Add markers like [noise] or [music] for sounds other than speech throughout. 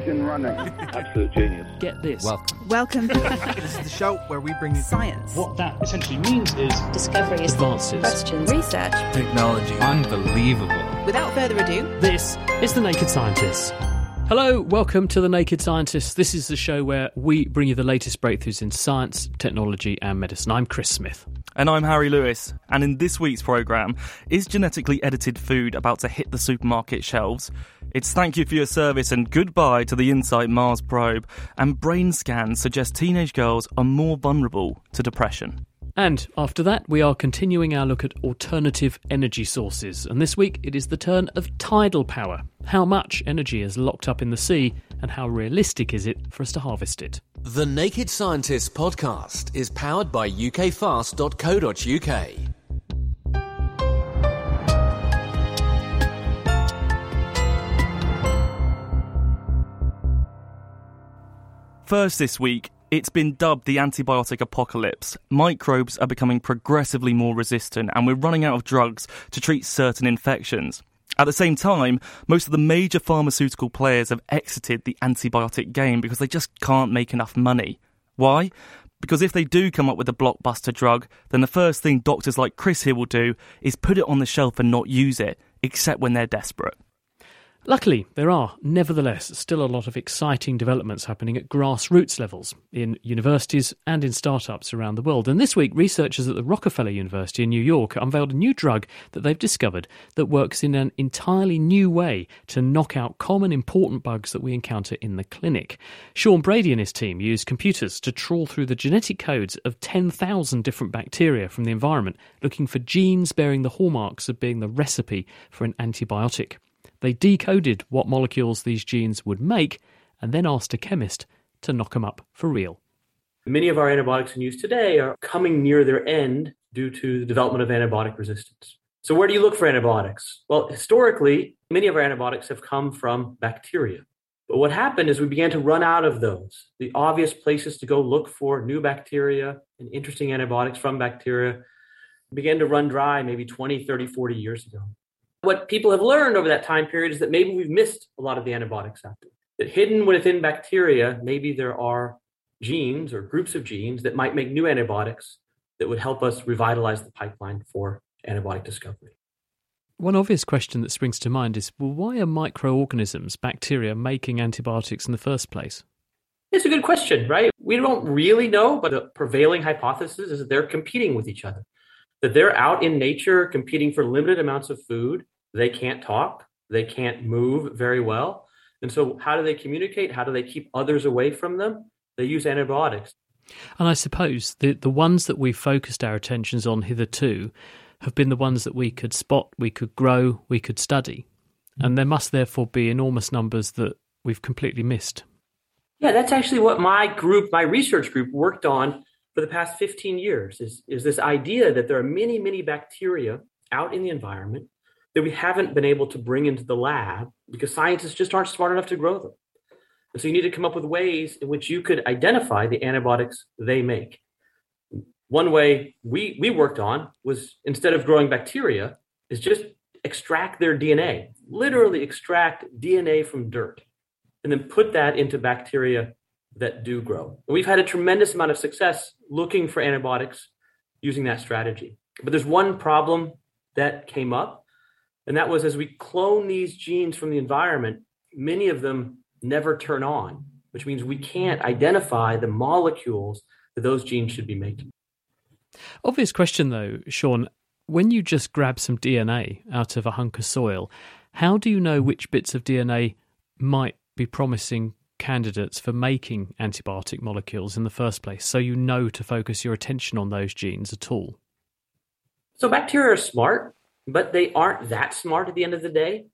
Engine running. [laughs] Absolute genius. Get this. Welcome. Welcome. This is the show where we bring you Science. What that essentially means is Discoveries, Advances. Questions. Research. technology. Unbelievable. Without further ado, This is The Naked Scientists. Hello, welcome to The Naked Scientists. This is the show where we bring you the latest breakthroughs in science, technology, and medicine. I'm Chris Smith. And I'm Harry Lewis. And in this week's programme, is genetically edited food about to hit the supermarket shelves? It's thank you for your service and goodbye to the InSight Mars probe. And brain scans suggest teenage girls are more vulnerable to depression. And after that, we are continuing our look at alternative energy sources. And this week, it is the turn of tidal power. How much energy is locked up in the sea, and how realistic is it for us to harvest it? The Naked Scientists podcast is powered by ukfast.co.uk. First this week, it's been dubbed the antibiotic apocalypse. Microbes are becoming progressively more resistant, and we're running out of drugs to treat certain infections. At the same time, most of the major pharmaceutical players have exited the antibiotic game because they just can't make enough money. Why? Because if they do come up with a blockbuster drug, then the first thing doctors like Chris here will do is put it on the shelf and not use it, except when they're desperate. Luckily, there are, nevertheless, still a lot of exciting developments happening at grassroots levels in universities and in startups around the world. And this week, researchers at the Rockefeller University in New York unveiled a new drug that they've discovered that works in an entirely new way to knock out common important bugs that we encounter in the clinic. Sean Brady and his team used computers to trawl through the genetic codes of 10,000 different bacteria from the environment, looking for genes bearing the hallmarks of being the recipe for an antibiotic. They decoded what molecules these genes would make and then asked a chemist to knock them up for real. Many of our antibiotics in use today are coming near their end due to the development of antibiotic resistance. So, where do you look for antibiotics? Well, historically, many of our antibiotics have come from bacteria. But what happened is we began to run out of those. The obvious places to go look for new bacteria and interesting antibiotics from bacteria began to run dry maybe 20, 30, 40 years ago. What people have learned over that time period is that maybe we've missed a lot of the antibiotics out there. That hidden within bacteria, maybe there are genes or groups of genes that might make new antibiotics that would help us revitalize the pipeline for antibiotic discovery. One obvious question that springs to mind is well, why are microorganisms, bacteria, making antibiotics in the first place? It's a good question, right? We don't really know, but the prevailing hypothesis is that they're competing with each other, that they're out in nature competing for limited amounts of food. They can't talk, they can't move very well. And so, how do they communicate? How do they keep others away from them? They use antibiotics. And I suppose the, the ones that we've focused our attentions on hitherto have been the ones that we could spot, we could grow, we could study. Mm-hmm. And there must therefore be enormous numbers that we've completely missed. Yeah, that's actually what my group, my research group, worked on for the past 15 years is, is this idea that there are many, many bacteria out in the environment that we haven't been able to bring into the lab because scientists just aren't smart enough to grow them. And so you need to come up with ways in which you could identify the antibiotics they make. One way we, we worked on was instead of growing bacteria, is just extract their DNA, literally extract DNA from dirt, and then put that into bacteria that do grow. We've had a tremendous amount of success looking for antibiotics using that strategy. But there's one problem that came up, and that was as we clone these genes from the environment, many of them never turn on, which means we can't identify the molecules that those genes should be making. Obvious question though, Sean, when you just grab some DNA out of a hunk of soil, how do you know which bits of DNA might be promising candidates for making antibiotic molecules in the first place so you know to focus your attention on those genes at all? So bacteria are smart. but they aren't that smart at the end of the day,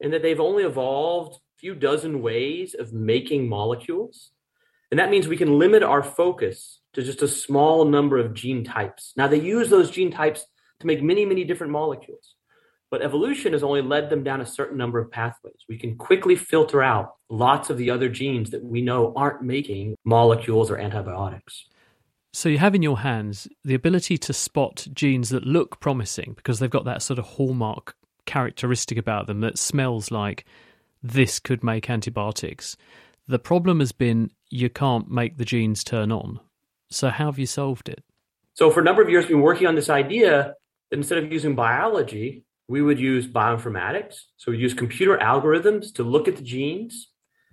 in that they've only evolved a few dozen ways of making molecules. And that means we can limit our focus to just a small number of gene types. Now, they use those gene types to make many, many different molecules, but evolution has only led them down a certain number of pathways. We can quickly filter out lots of the other genes that we know aren't making molecules or antibiotics. So you have in your hands the ability to spot genes that look promising because they've got that sort of hallmark characteristic about them that smells like this could make antibiotics. The problem has been you can't make the genes turn on. So how have you solved it? So for a number of years, we've been working on this idea that instead of using biology, we would use bioinformatics. So we use computer algorithms to look at the genes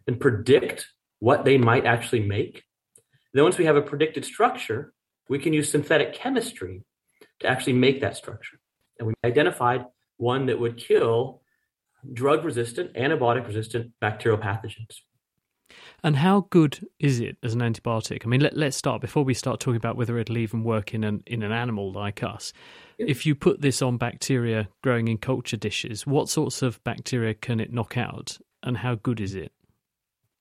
and predict what they might actually make. Then once we have a predicted structure, we can use synthetic chemistry to actually make that structure. And we identified one that would kill drug resistant, antibiotic resistant bacterial pathogens. And how good is it as an antibiotic? I mean, let, us start before we start talking about whether it'll even work in an in an animal like us. If you put this on bacteria growing in culture dishes, what sorts of bacteria can it knock out, and how good is it?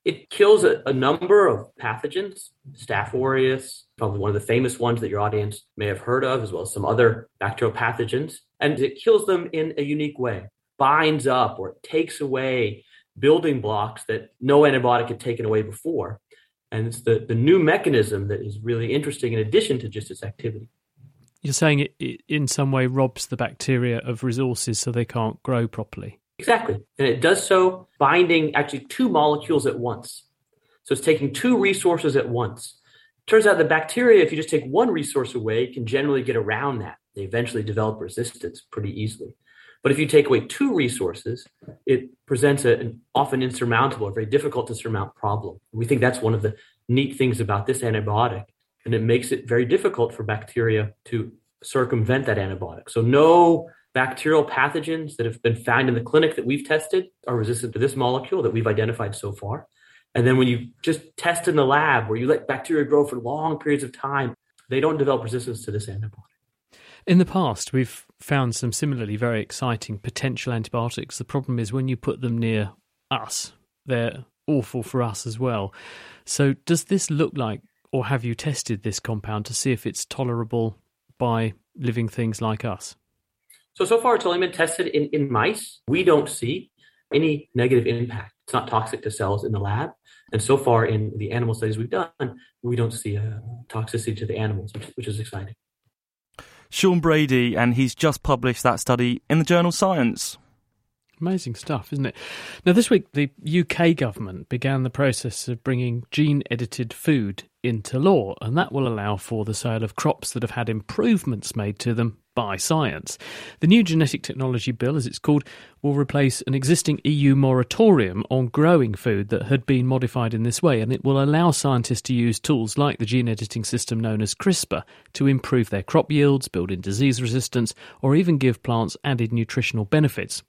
It kills a, a, number of pathogens, Staph aureus, probably one of the famous ones that your audience may have heard of, as well as some other bacterial pathogens. And it kills them in a unique way, binds up or takes away building blocks that no antibiotic had taken away before. And it's the, the new mechanism that is really interesting in addition to just its activity. You're saying it, it in some way robs the bacteria of resources so they can't grow properly. Exactly. And it does so binding actually two molecules at once. So it's taking two resources at once. Turns out the bacteria, if you just take one resource away, can generally get around that. They eventually develop resistance pretty easily. But if you take away two resources, it presents a, an often insurmountable or very difficult to surmount problem. We think that's one of the neat things about this antibiotic. And it makes it very difficult for bacteria to circumvent that antibiotic. So no bacterial pathogens that have been found in the clinic that we've tested are resistant to this molecule that we've identified so far. And then when you just test in the lab where you let bacteria grow for long periods of time, they don't develop resistance to this antibiotic. In the past, we've found some similarly very exciting potential antibiotics. The problem is when you put them near us, they're awful for us as well. So, does this look like, or have you tested this compound to see if it's tolerable by living things like us? So, so far it's only been tested in, in mice. We don't see any negative impact. It's not toxic to cells in the lab. And so far in the animal studies we've done, we don't see a toxicity to the animals, which, which is exciting. Sean Brady, and he's just published that study in the journal Science. Amazing stuff, isn't it? Now, this week, the UK government began the process of bringing gene edited food into law, and that will allow for the sale of crops that have had improvements made to them by science. The new genetic technology bill, as it's called, will replace an existing EU moratorium on growing food that had been modified in this way, and it will allow scientists to use tools like the gene editing system known as CRISPR to improve their crop yields, build in disease resistance, or even give plants added nutritional benefits.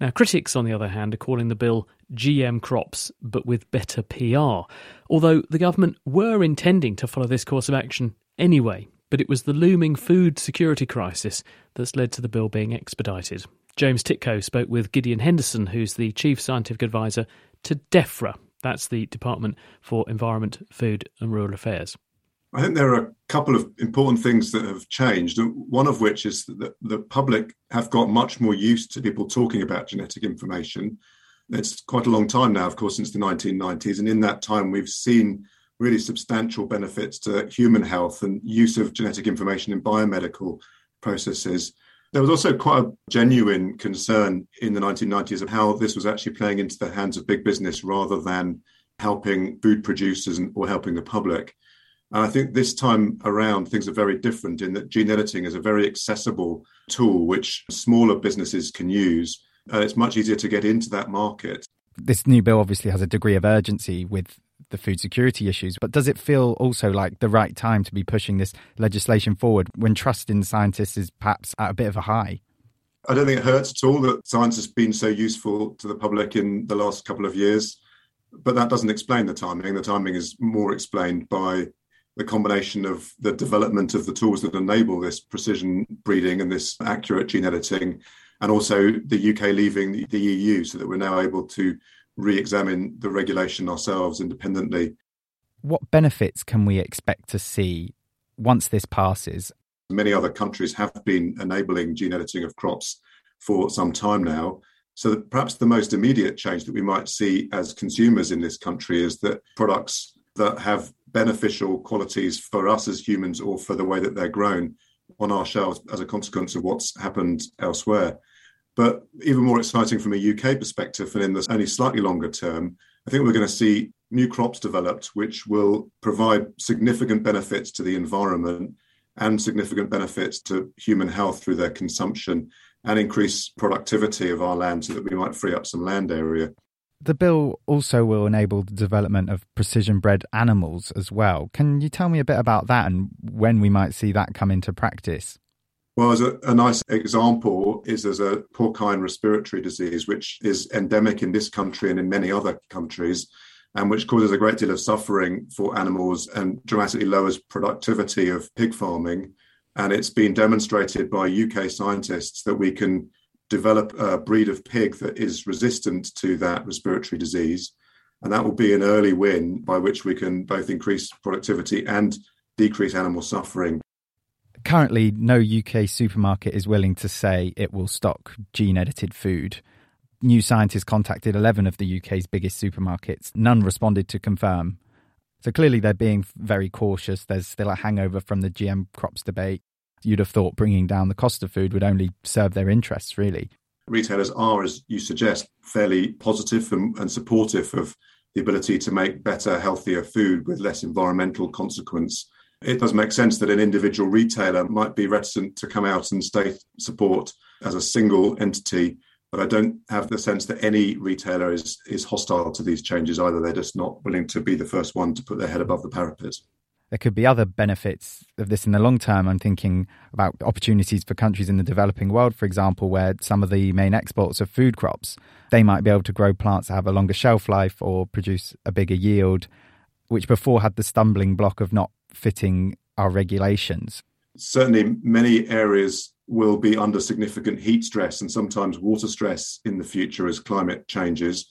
Now, critics, on the other hand, are calling the bill GM crops, but with better PR. Although the government were intending to follow this course of action anyway, but it was the looming food security crisis that's led to the bill being expedited. James Tytko spoke with Gideon Henderson, who's the Chief Scientific Advisor to DEFRA. That's the Department for Environment, Food and Rural Affairs. I think there are a couple of important things that have changed. One of which is that the public have got much more used to people talking about genetic information. It's quite a long time now, of course, since the 1990s. And in that time, we've seen really substantial benefits to human health and use of genetic information in biomedical processes. There was also quite a genuine concern in the 1990s of how this was actually playing into the hands of big business rather than helping food producers or helping the public. And I think this time around, things are very different in that gene editing is a very accessible tool which smaller businesses can use. Uh, it's much easier to get into that market. This new bill obviously has a degree of urgency with the food security issues, but does it feel also like the right time to be pushing this legislation forward when trust in scientists is perhaps at a bit of a high? I don't think it hurts at all that science has been so useful to the public in the last couple of years, but that doesn't explain the timing. The timing is more explained by the combination of the development of the tools that enable this precision breeding and this accurate gene editing, and also the UK leaving the, EU, so that we're now able to re examine the regulation ourselves independently. What benefits can we expect to see once this passes? Many other countries have been enabling gene editing of crops for some time now. So perhaps the most immediate change that we might see as consumers in this country is that products that have beneficial qualities for us as humans or for the way that they're grown on our shelves as a consequence of what's happened elsewhere. But even more exciting from a UK perspective and in the only slightly longer term, I think we're going to see new crops developed which will provide significant benefits to the environment and significant benefits to human health through their consumption and increase productivity of our land so that we might free up some land area. The bill also will enable the development of precision bred animals as well. Can you tell me a bit about that and when we might see that come into practice? Well, as a, a, nice example is there's a porcine respiratory disease, which is endemic in this country and in many other countries, and which causes a great deal of suffering for animals and dramatically lowers productivity of pig farming. And it's been demonstrated by UK scientists that we can develop a breed of pig that is resistant to that respiratory disease. And that will be an early win by which we can both increase productivity and decrease animal suffering. Currently, no UK supermarket is willing to say it will stock gene edited food. New scientists contacted 11 of the UK's biggest supermarkets. None responded to confirm. So clearly, they're being very cautious. There's still a hangover from the GM crops debate. You'd have thought bringing down the cost of food would only serve their interests, really. Retailers are, as you suggest, fairly positive and, and supportive of the ability to make better, healthier food with less environmental consequence it does make sense that an individual retailer might be reticent to come out and state support as a single entity. But I don't have the sense that any retailer is is hostile to these changes either. They're just not willing to be the first one to put their head above the parapet. There could be other benefits of this in the long term. I'm thinking about opportunities for countries in the developing world, for example, where some of the main exports are food crops, they might be able to grow plants that have a longer shelf life or produce a bigger yield, which before had the stumbling block of not fitting our regulations? Certainly, many areas will be under significant heat stress and sometimes water stress in the future as climate changes.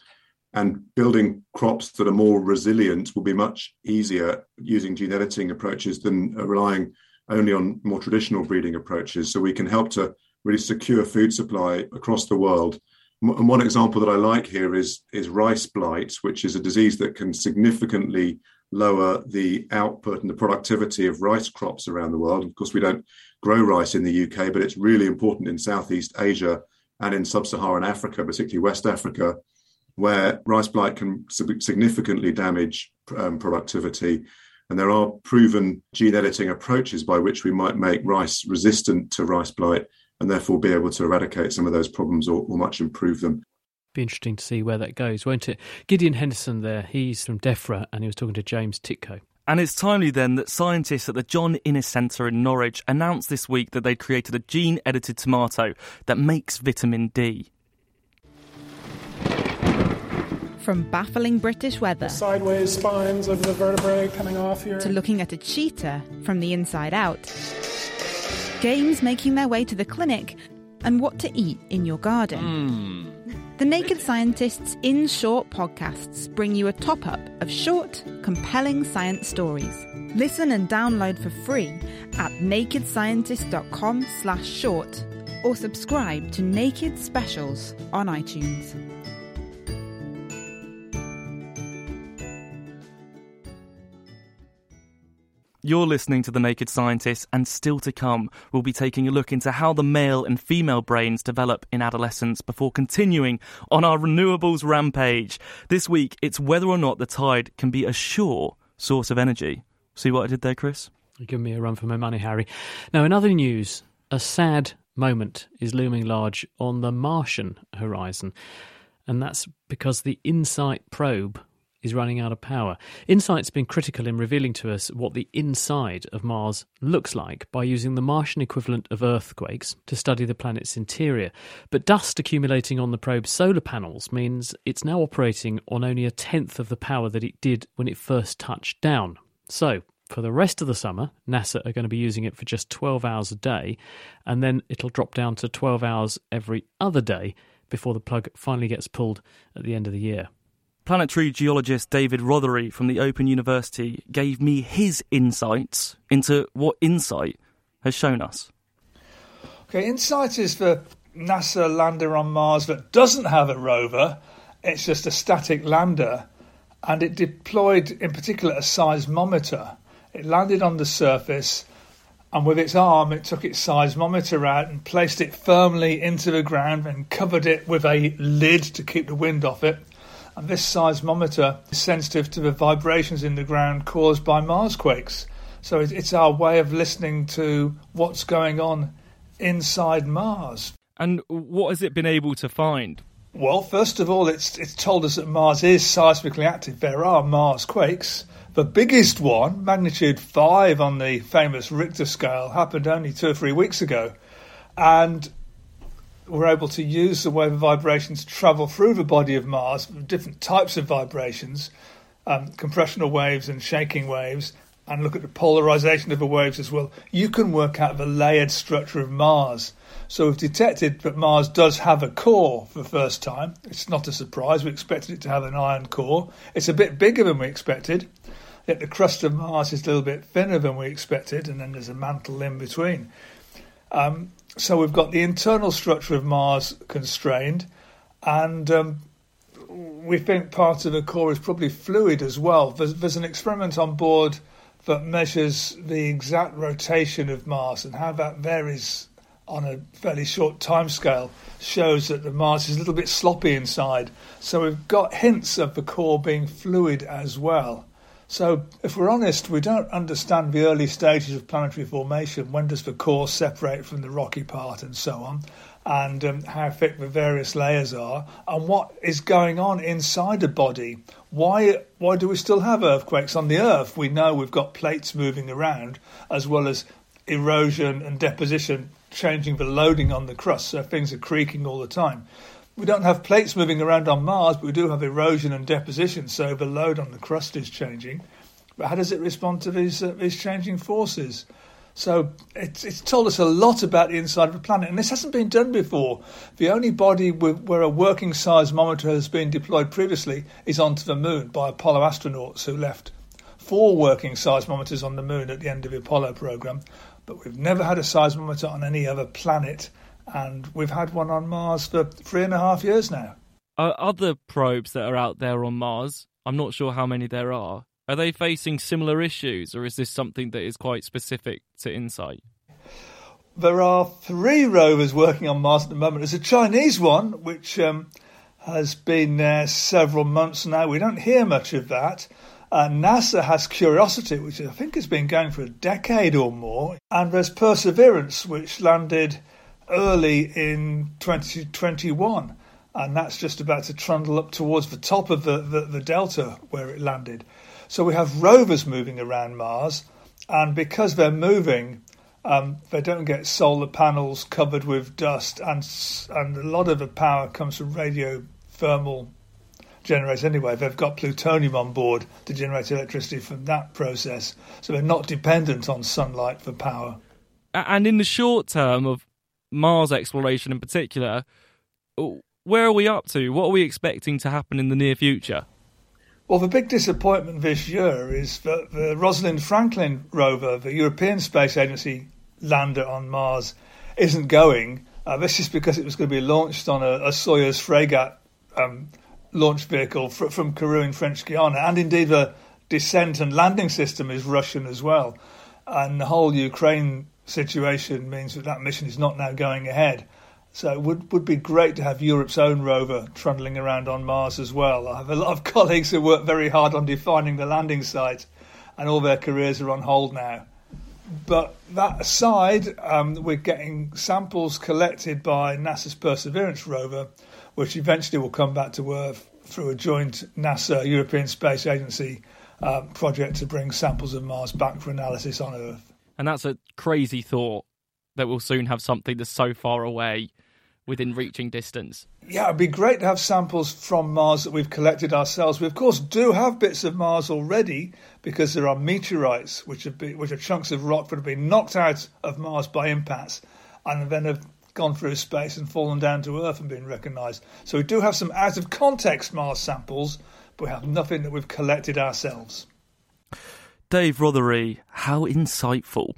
And building crops that are more resilient will be much easier using gene editing approaches than uh, relying only on more traditional breeding approaches. So we can help to really secure food supply across the world. And one example that I like here is, is rice blight, which is a disease that can significantly lower the output and the productivity of rice crops around the world. Of course, we don't grow rice in the UK, but it's really important in Southeast Asia and in sub Saharan Africa, particularly West Africa, where rice blight can significantly damage um, productivity. And there are proven gene editing approaches by which we might make rice resistant to rice blight and therefore be able to eradicate some of those problems or, or much improve them be interesting to see where that goes, won't it? Gideon Henderson there, he's from DEFRA and he was talking to James Tytko. And it's timely then that scientists at the John Innes Centre in Norwich announced this week that they'd created a gene edited tomato that makes vitamin D. From baffling British weather, the sideways spines of the vertebrae coming off here, to looking at a cheetah from the inside out, games making their way to the clinic, and what to eat in your garden. Mm. The Naked Scientists in Short podcasts bring you a top up of short, compelling science stories. Listen and download for free at nakedscientist.com slash short or subscribe to Naked Specials on iTunes. You're listening to The Naked Scientist, and still to come, we'll be taking a look into how the male and female brains develop in adolescence before continuing on our renewables rampage. This week, it's whether or not the tide can be a sure source of energy. See what I did there, Chris? You're giving me a run for my money, Harry. Now, in other news, a sad moment is looming large on the Martian horizon, and that's because the InSight probe is running out of power. InSight's been critical in revealing to us what the inside of Mars looks like by using the Martian equivalent of earthquakes to study the planet's interior. But dust accumulating on the probe's solar panels means it's now operating on only a tenth of the power that it did when it first touched down. So, For the rest of the summer, NASA are going to be using it for just 12 hours a day, and then it'll drop down to 12 hours every other day before the plug finally gets pulled at the end of the year. Planetary geologist David Rothery from the Open University gave me his insights into what InSight has shown us. Okay, InSight is the NASA lander on Mars that doesn't have a rover, it's just a static lander, and it deployed in particular a seismometer. It landed on the surface and with its arm it took its seismometer out and placed it firmly into the ground and covered it with a lid to keep the wind off it and this seismometer is sensitive to the vibrations in the ground caused by Mars quakes. So it's our way of listening to what's going on inside Mars. And what has it been able to find? Well, first of all, it's it's told us that Mars is seismically active. There are Mars quakes. The biggest one, magnitude five on the famous Richter scale, happened only two or three weeks ago, and we're able to use the wave of vibrations to travel through the body of Mars, different types of vibrations, um, compressional waves and shaking waves, and look at the polarization of the waves as well. You can work out the layered structure of Mars. So we've detected that Mars does have a core for the first time. It's not a surprise. We expected it to have an iron core. It's a bit bigger than we expected. Yet the crust of Mars is a little bit thinner than we expected, and then there's a mantle in between. Um, so we've got the internal structure of Mars constrained, and um, we think part of the core is probably fluid as well. There's, there's, an experiment on board that measures the exact rotation of Mars and how that varies on a fairly short time scale shows that the Mars is a little bit sloppy inside. So we've got hints of the core being fluid as well. So, if we're honest, we don't understand the early stages of planetary formation. When does the core separate from the rocky part, and so on, and um, how thick the various layers are, and what is going on inside a body? Why why do we still have earthquakes on the Earth? We know we've got plates moving around, as well as erosion and deposition changing the loading on the crust, so things are creaking all the time. We don't have plates moving around on Mars, but we do have erosion and deposition, so the load on the crust is changing. But how does it respond to these uh, these changing forces? So it's, it's told us a lot about the inside of the planet, and this hasn't been done before. The only body where a working seismometer has been deployed previously is onto the moon by Apollo astronauts who left four working seismometers on the moon at the end of the Apollo program. But we've never had a seismometer on any other planet and we've had one on Mars for three and a half years now. Are other probes that are out there on Mars, I'm not sure how many there are, are they facing similar issues, or is this something that is quite specific to InSight? There are three rovers working on Mars at the moment. There's a Chinese one, which um, has been there several months now. We don't hear much of that. Uh, NASA has Curiosity, which I think has been going for a decade or more. And there's Perseverance, which landed early in 2021, and that's just about to trundle up towards the top of the, the, the delta where it landed. So we have rovers moving around Mars, and because they're moving, um, they don't get solar panels covered with dust, and and a lot of the power comes from radio thermal generators anyway. They've got plutonium on board to generate electricity from that process, so they're not dependent on sunlight for power. And in the short term of Mars exploration in particular, where are we up to? What are we expecting to happen in the near future? Well, the big disappointment this year is that the Rosalind Franklin rover, the European Space Agency lander on Mars, isn't going. Uh, this is because it was going to be launched on a, a Soyuz Fregat um, launch vehicle fr- from Kourou in French Guiana, and indeed the descent and landing system is Russian as well. And the whole Ukraine situation means that that mission is not now going ahead. So it would, would be great to have Europe's own rover trundling around on Mars as well. I have a lot of [laughs] colleagues who work very hard on defining the landing site, and all their careers are on hold now. But that aside, um, we're getting samples collected by NASA's Perseverance rover, which eventually will come back to Earth through a joint NASA European Space Agency uh, project to bring samples of Mars back for analysis on Earth. And that's a crazy thought that we'll soon have something that's so far away within reaching distance? Yeah, it'd be great to have samples from Mars that we've collected ourselves. We, of course, do have bits of Mars already because there are meteorites, which, which are chunks of rock that have been knocked out of Mars by impacts and then have gone through space and fallen down to Earth and been recognised. So we do have some out of context Mars samples, but we have nothing that we've collected ourselves. Dave Rothery, how insightful.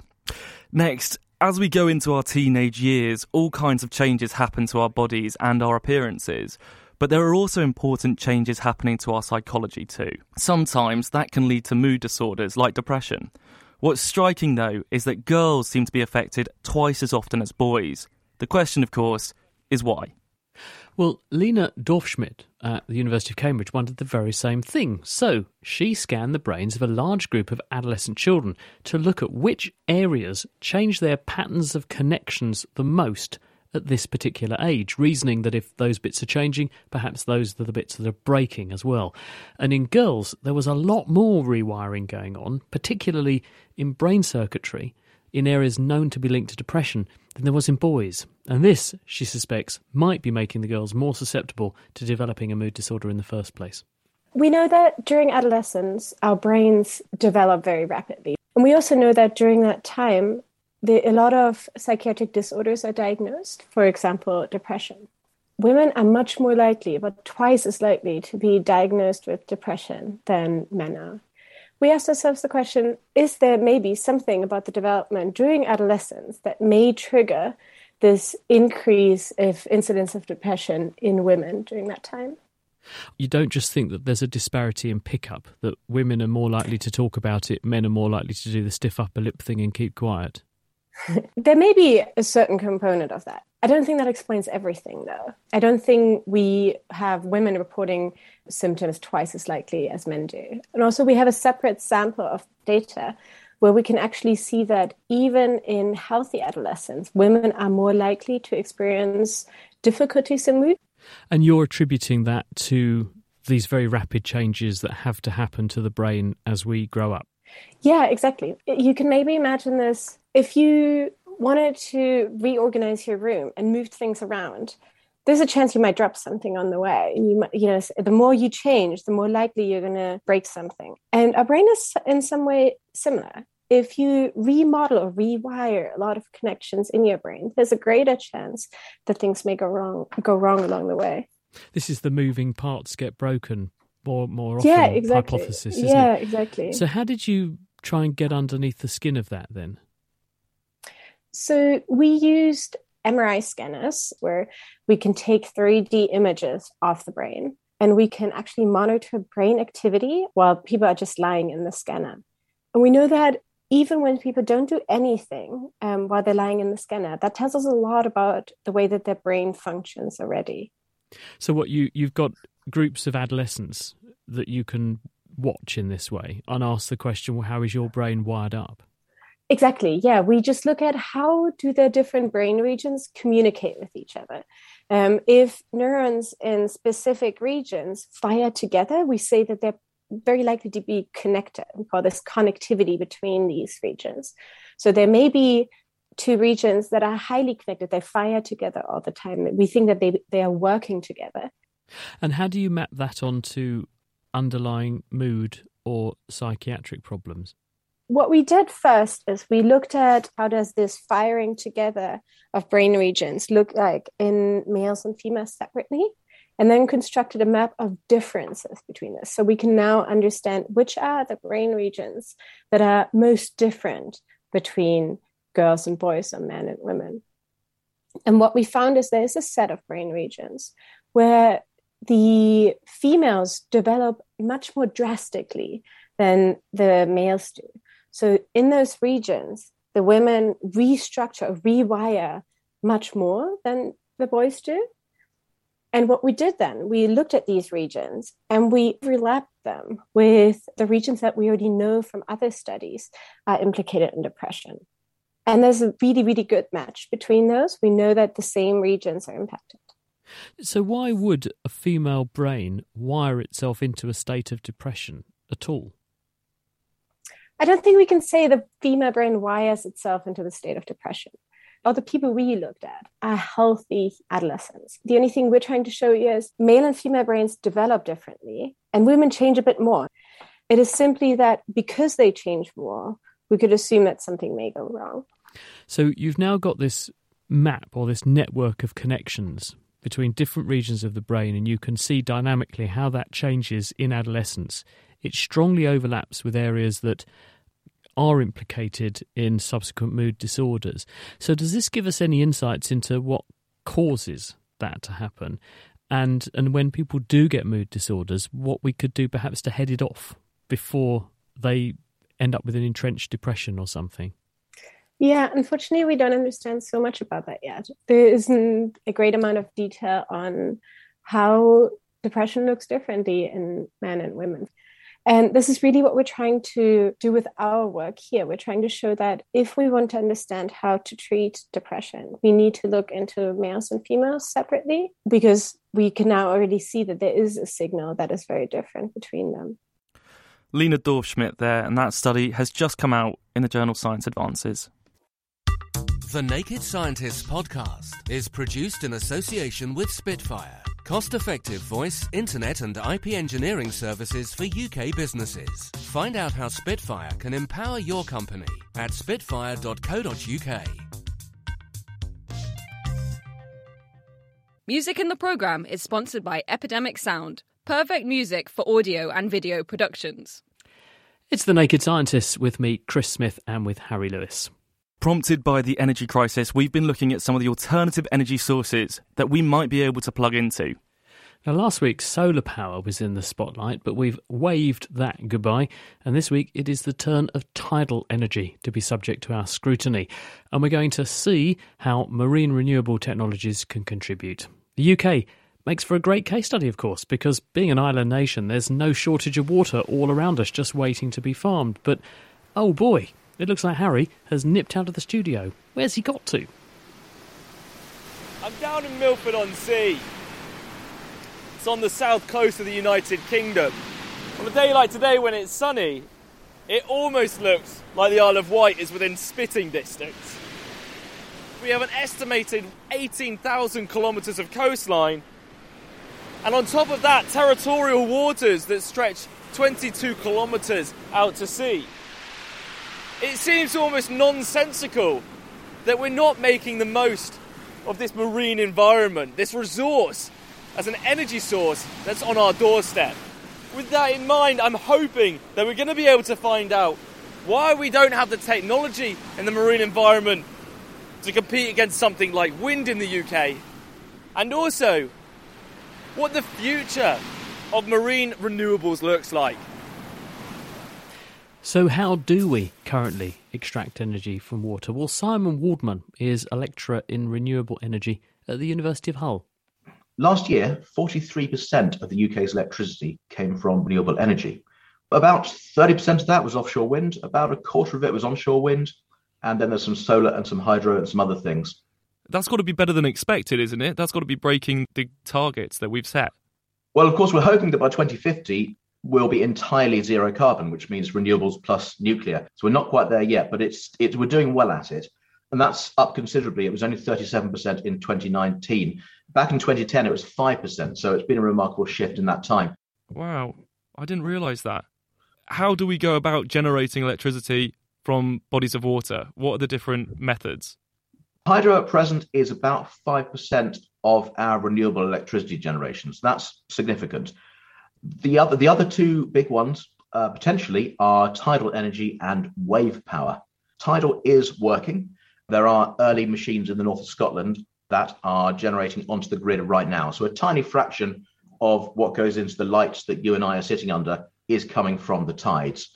Next, as we go into our teenage years, all kinds of changes happen to our bodies and our appearances. But there are also important changes happening to our psychology too. Sometimes that can lead to mood disorders like depression. What's striking though is that girls seem to be affected twice as often as boys. The question, of course, is why. Well, Lena Dorfschmidt at the University of Cambridge wondered the very same thing. So she scanned the brains of a large group of adolescent children to look at which areas change their patterns of connections the most at this particular age, reasoning that if those bits are changing, perhaps those are the bits that are breaking as well. And in girls, there was a lot more rewiring going on, particularly in brain circuitry in areas known to be linked to depression than there was in boys. And this, she suspects, might be making the girls more susceptible to developing a mood disorder in the first place. We know that during adolescence, our brains develop very rapidly. And we also know that during that time, the, a lot of psychiatric disorders are diagnosed, for example, depression. Women are much more likely, about twice as likely, to be diagnosed with depression than men are we asked ourselves the question is there maybe something about the development during adolescence that may trigger this increase of incidence of depression in women during that time? You don't just think that there's a disparity in pickup, that women are more likely to talk about it, men are more likely to do the stiff upper lip thing and keep quiet. [laughs] there may be a certain component of that. I don't think that explains everything, though. I don't think we have women reporting symptoms twice as likely as men do. And also, we have a separate sample of data where we can actually see that even in healthy adolescents, women are more likely to experience difficulties in mood. And you're attributing that to these very rapid changes that have to happen to the brain as we grow up. Yeah, exactly. You can maybe imagine this if you wanted to reorganize your room and move things around, there's a chance you might drop something on the way. And you, might, you know, the more you change, the more likely you're going to break something. And our brain is in some way similar. If you remodel or rewire a lot of connections in your brain, there's a greater chance that things may go wrong, go wrong along the way. This is the moving parts get broken more more often. Yeah, exactly. Hypothesis, yeah, it? exactly. So, how did you try and get underneath the skin of that then? So we used MRI scanners where we can take 3D images of the brain and we can actually monitor brain activity while people are just lying in the scanner. And we know that even when people don't do anything um, while they're lying in the scanner, that tells us a lot about the way that their brain functions already. So, what you you've got groups of adolescents that you can watch in this way and ask the question, well, how is your brain wired up? Exactly. Yeah, we just look at how do the different brain regions communicate with each other. Um, if neurons in specific regions fire together, we say that they're very likely to be connected. We call this connectivity between these regions. So there may be two regions that are highly connected. They fire together all the time. We think that they they are working together. And how do you map that onto underlying mood or psychiatric problems? What we did first is we looked at how does this firing together of brain regions look like in males and females separately and then constructed a map of differences between this so we can now understand which are the brain regions that are most different between girls and boys or men and women. And what we found is there's a set of brain regions where the females develop much more drastically than the males do so in those regions, the women restructure, rewire much more than the boys do. And what we did then, we looked at these regions and we overlapped them with the regions that we already know from other studies are implicated in depression. And there's a really, really good match between those. We know that the same regions are impacted. So, why would a female brain wire itself into a state of depression at all? I don't think we can say the female brain wires itself into the state of depression. all the people we looked at are healthy adolescents. The only thing we're trying to show you is male and female brains develop differently and women change a bit more. It is simply that because they change more, we could assume that something may go wrong. So you've now got this map or this network of connections between different regions of the brain, and you can see dynamically how that changes in adolescence. It strongly overlaps with areas that are implicated in subsequent mood disorders. So, does this give us any insights into what causes that to happen? And, and when people do get mood disorders, what we could do perhaps to head it off before they end up with an entrenched depression or something? Yeah, unfortunately, we don't understand so much about that yet. There isn't a great amount of detail on how depression looks differently in men and women. And this is really what we're trying to do with our work here. We're trying to show that if we want to understand how to treat depression, we need to look into males and females separately because we can now already see that there is a signal that is very different between them. Lena Dorfschmidt there, and that study has just come out in the journal Science Advances. The Naked Scientists podcast is produced in association with Spitfire, cost effective voice, internet, and IP engineering services for UK businesses. Find out how Spitfire can empower your company at spitfire.co.uk. Music in the program is sponsored by Epidemic Sound, perfect music for audio and video productions. It's The Naked Scientists with me, Chris Smith, and with Harry Lewis. Prompted by the energy crisis, we've been looking at some of the alternative energy sources that we might be able to plug into. Now, last week, solar power was in the spotlight, but we've waved that goodbye. And this week, it is the turn of tidal energy to be subject to our scrutiny. And we're going to see how marine renewable technologies can contribute. The UK makes for a great case study, of course, because being an island nation, there's no shortage of water all around us just waiting to be farmed. But oh boy, it looks like Harry has nipped out of the studio. Where's he got to? I'm down in Milford on Sea. It's on the south coast of the United Kingdom. On a day like today when it's sunny, it almost looks like the Isle of Wight is within spitting distance. We have an estimated 18,000 kilometres of coastline, and on top of that, territorial waters that stretch 22 kilometres out to sea. It seems almost nonsensical that we're not making the most of this marine environment, this resource, as an energy source that's on our doorstep. With that in mind, I'm hoping that we're going to be able to find out why we don't have the technology in the marine environment to compete against something like wind in the UK, and also what the future of marine renewables looks like. So, how do we currently extract energy from water? Well, Simon Waldman is a lecturer in renewable energy at the University of Hull. Last year, 43% of the UK's electricity came from renewable energy. About 30% of that was offshore wind, about a quarter of it was onshore wind, and then there's some solar and some hydro and some other things. That's got to be better than expected, isn't it? That's got to be breaking the targets that we've set. Well, of course, we're hoping that by 2050, will be entirely zero carbon, which means renewables plus nuclear. So we're not quite there yet, but it's it, we're doing well at it. And that's up considerably. It was only 37% in 2019. Back in 2010, it was 5%. So it's been a remarkable shift in that time. Wow. I didn't realize that. How do we go about generating electricity from bodies of water? What are the different methods? Hydro at present is about 5% of our renewable electricity generations. That's significant. The other, the other two big ones uh, potentially are tidal energy and wave power. Tidal is working. There are early machines in the north of Scotland that are generating onto the grid right now. So a tiny fraction of what goes into the lights that you and I are sitting under is coming from the tides.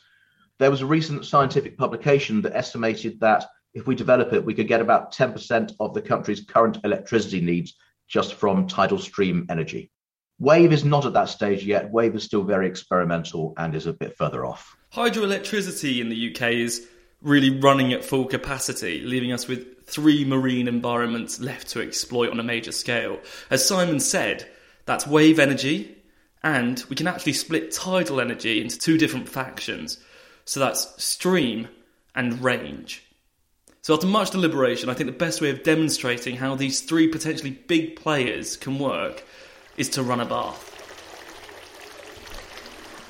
There was a recent scientific publication that estimated that if we develop it, we could get about 10% of the country's current electricity needs just from tidal stream energy. Wave is not at that stage yet. Wave is still very experimental and is a bit further off. Hydroelectricity in the UK is really running at full capacity, leaving us with three marine environments left to exploit on a major scale. As Simon said, that's wave energy, and we can actually split tidal energy into two different factions. So that's stream and range. So, after much deliberation, I think the best way of demonstrating how these three potentially big players can work is to run a bath.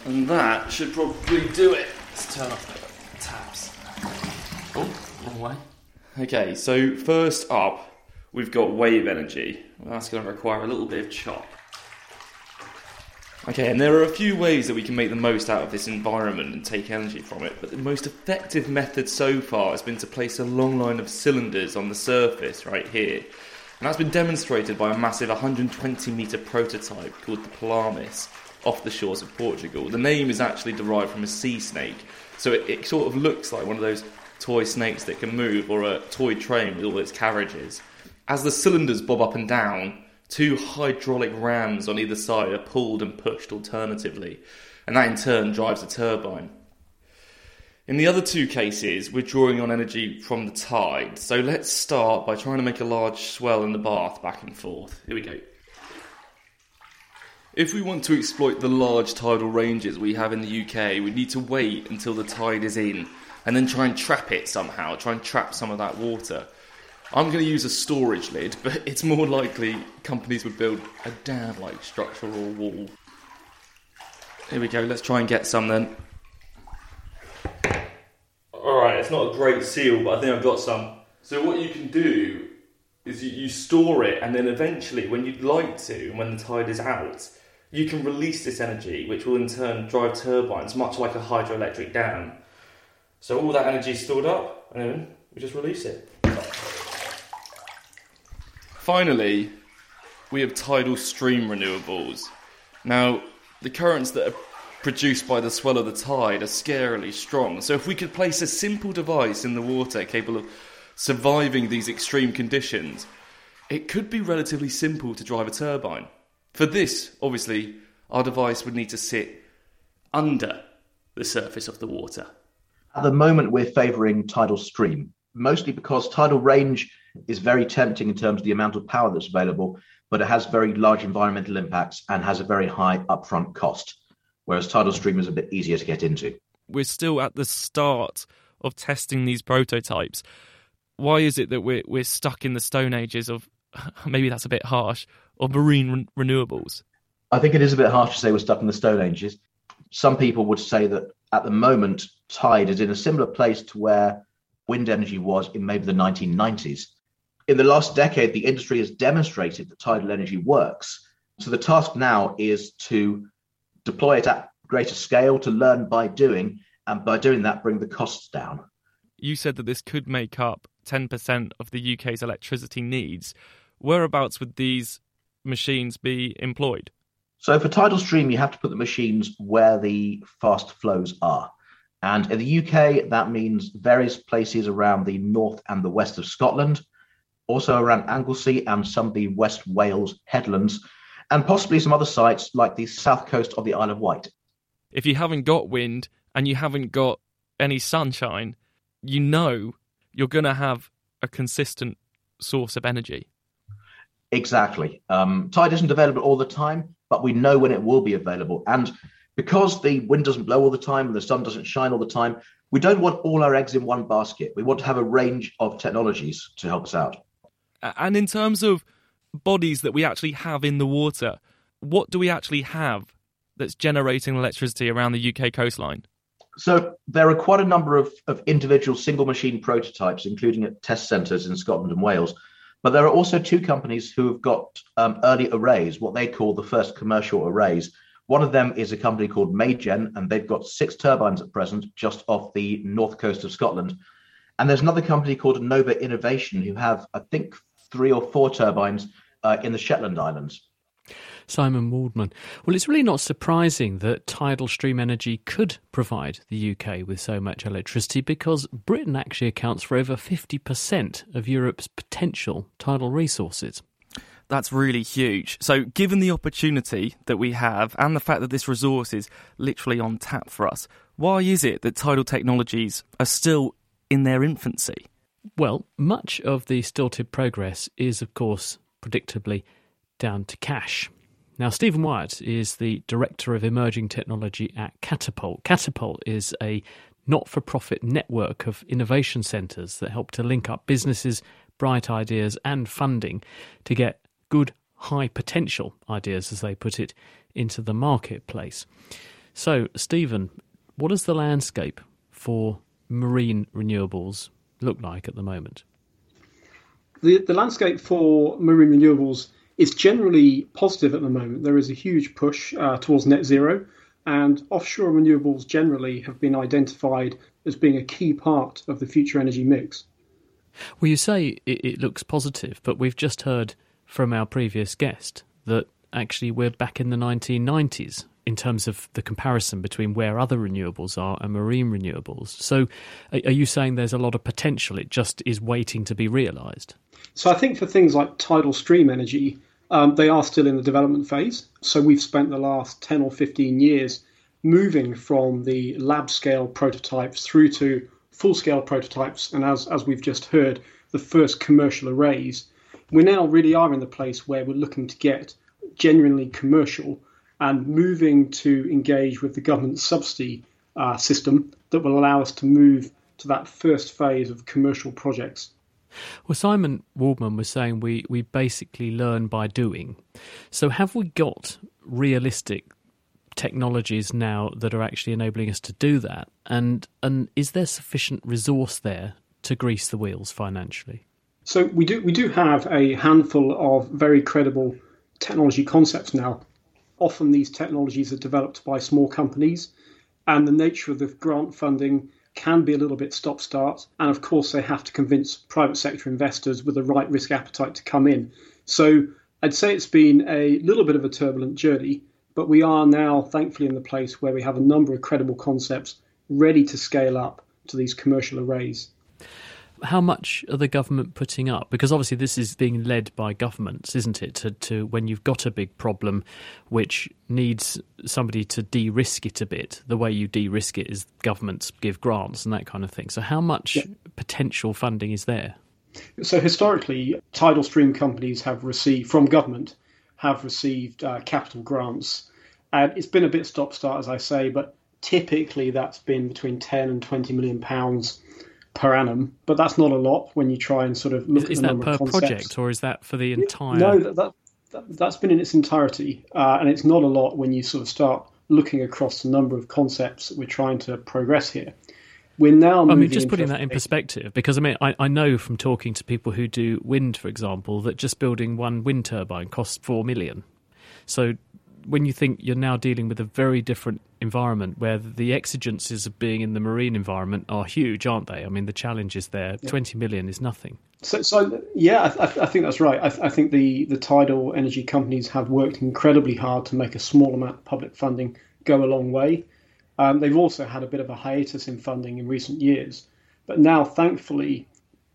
And that should probably do it. Let's turn off the taps. Oh, wrong way. Okay, so first up, we've got wave energy. That's going to require a little bit of chop. Okay, and there are a few ways that we can make the most out of this environment and take energy from it, but the most effective method so far has been to place a long line of cylinders on the surface right here. And that's been demonstrated by a massive 120 metre prototype called the Pelamis off the shores of Portugal. The name is actually derived from a sea snake, so it, it sort of looks like one of those toy snakes that can move or a toy train with all its carriages. As the cylinders bob up and down, Two hydraulic rams on either side are pulled and pushed alternatively, and that in turn drives a turbine. In the other two cases, we're drawing on energy from the tide, so let's start by trying to make a large swell in the bath back and forth. Here we go. If we want to exploit the large tidal ranges we have in the UK, we need to wait until the tide is in and then try and trap it somehow, try and trap some of that water. I'm going to use a storage lid, but [laughs] it's more likely companies would build a dam like structure or wall. Here we go, let's try and get some then. Alright, it's not a great seal, but I think I've got some. So, what you can do is you, you store it, and then eventually, when you'd like to, and when the tide is out, you can release this energy, which will in turn drive turbines, much like a hydroelectric dam. So, all that energy is stored up, and then we just release it. Finally, we have tidal stream renewables. Now, the currents that are produced by the swell of the tide are scarily strong. So, if we could place a simple device in the water capable of surviving these extreme conditions, it could be relatively simple to drive a turbine. For this, obviously, our device would need to sit under the surface of the water. At the moment, we're favouring tidal stream, mostly because tidal range is very tempting in terms of the amount of power that's available, but it has very large environmental impacts and has a very high upfront cost. Whereas tidal stream is a bit easier to get into. We're still at the start of testing these prototypes. Why is it that we're we're stuck in the stone ages of [laughs] maybe that's a bit harsh of marine re- renewables? I think it is a bit harsh to say we're stuck in the stone ages. Some people would say that at the moment tide is in a similar place to where wind energy was in maybe the 1990s in the last decade, the industry has demonstrated that tidal energy works. So the task now is to deploy it at greater scale, to learn by doing, and by doing that, bring the costs down. You said that this could make up 10% of the UK's electricity needs. Whereabouts would these machines be employed? So for tidal stream, you have to put the machines where the fast flows are. And in the UK, that means various places around the north and the west of Scotland, also around Anglesey and some of the West Wales headlands, and possibly some other sites like the south coast of the Isle of Wight. If you haven't got wind and you haven't got any sunshine, you know you're going to have a consistent source of energy. Exactly. Um, tide isn't available all the time, but we know when it will be available. And because the wind doesn't blow all the time and the sun doesn't shine all the time, we don't want all our eggs in one basket. We want to have a range of technologies to help us out. And in terms of bodies that we actually have in the water, what do we actually have that's generating electricity around the UK coastline? So there are quite a number of, of individual single machine prototypes, including at test centres in Scotland and Wales. But there are also two companies who have got um, early arrays, what they call the first commercial arrays. One of them is a company called MeyGen, and they've got six turbines at present just off the north coast of Scotland. And there's another company called Nova Innovation who have, I think, three or four turbines uh, in the Shetland Islands. Simon Waldman. Well, it's really not surprising that tidal stream energy could provide the UK with so much electricity because Britain actually accounts for over 50% of Europe's potential tidal resources. That's really huge. So, given the opportunity that we have and the fact that this resource is literally on tap for us, why is it that tidal technologies are still in their infancy? Well, much of the stilted progress is, of course, predictably down to cash. Now, Stephen Wyatt is the Director of Emerging Technology at Catapult. Catapult is a not for profit network of innovation centres that help to link up businesses, bright ideas, and funding to get good, high potential ideas, as they put it, into the marketplace. So, Stephen, what is the landscape for marine renewables look like at the moment? The, the landscape for marine renewables is generally positive at the moment. There is a huge push uh, towards net zero, and offshore renewables generally have been identified as being a key part of the future energy mix. Well, you say it, it looks positive, but we've just heard from our previous guest that actually we're back in the 1990s in terms of the comparison between where other renewables are and marine renewables. So, are you saying there's a lot of potential? It just is waiting to be realised? So, I think for things like tidal stream energy, um, they are still in the development phase. So, we've spent the last 10 or 15 years moving from the lab scale prototypes through to full scale prototypes. And as, as we've just heard, the first commercial arrays. We now really are in the place where we're looking to get genuinely commercial and moving to engage with the government subsidy uh, system that will allow us to move to that first phase of commercial projects. Well, Simon Waldman was saying we, we basically learn by doing. So, have we got realistic technologies now that are actually enabling us to do that? And and is there sufficient resource there to grease the wheels financially? So we do we do have a handful of very credible technology concepts now often these technologies are developed by small companies, and the nature of the grant funding can be a little bit stop start. And of course, they have to convince private sector investors with the right risk appetite to come in. So I'd say it's been a little bit of a turbulent journey, but we are now thankfully in the place where we have a number of credible concepts ready to scale up to these commercial arrays how much are the government putting up? Because obviously this is being led by governments, isn't it? To, to when you've got a big problem, which needs somebody to de-risk it a bit. The way you de-risk it is governments give grants and that kind of thing. So how much yeah. potential funding is there? So historically, tidal stream companies have received from government have received uh, capital grants, and it's been a bit stop-start, as I say, but typically that's been between 10 and 20 million pounds per annum, but that's not a lot when you try and sort of look is, at the number of concepts. project, or is that for the entire? No, that, that, that has been in its entirety, uh, and it's not a lot when you sort of start looking across the number of concepts that we're trying to progress here. We're now. I mean, just putting that in perspective, because I mean, I, I know from talking to people who do wind, for example, that just building one wind turbine costs four million. So when you think you're now dealing with a very different environment where the exigencies of being in the marine environment are huge, aren't they? I mean, the challenges there. Yeah. Twenty million is nothing. So, so yeah, I, I think that's right. I, I, think the the tidal energy companies have worked incredibly hard to make a small amount of public funding go a long way. Um, they've also had a bit of a hiatus in funding in recent years, but now, thankfully,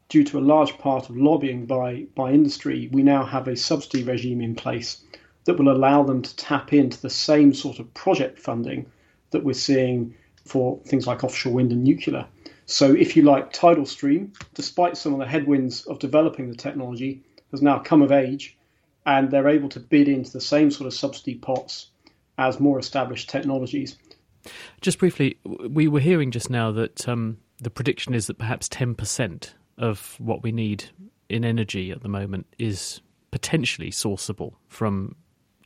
due to a large part of lobbying by by industry, we now have a subsidy regime in place that will allow them to tap into the same sort of project funding that we're seeing for things like offshore wind and nuclear. So, if you like, tidal stream, despite some of the headwinds of developing the technology, has now come of age and they're able to bid into the same sort of subsidy pots as more established technologies. Just briefly, we were hearing just now that um, the prediction is that perhaps 10% of what we need in energy at the moment is potentially sourceable from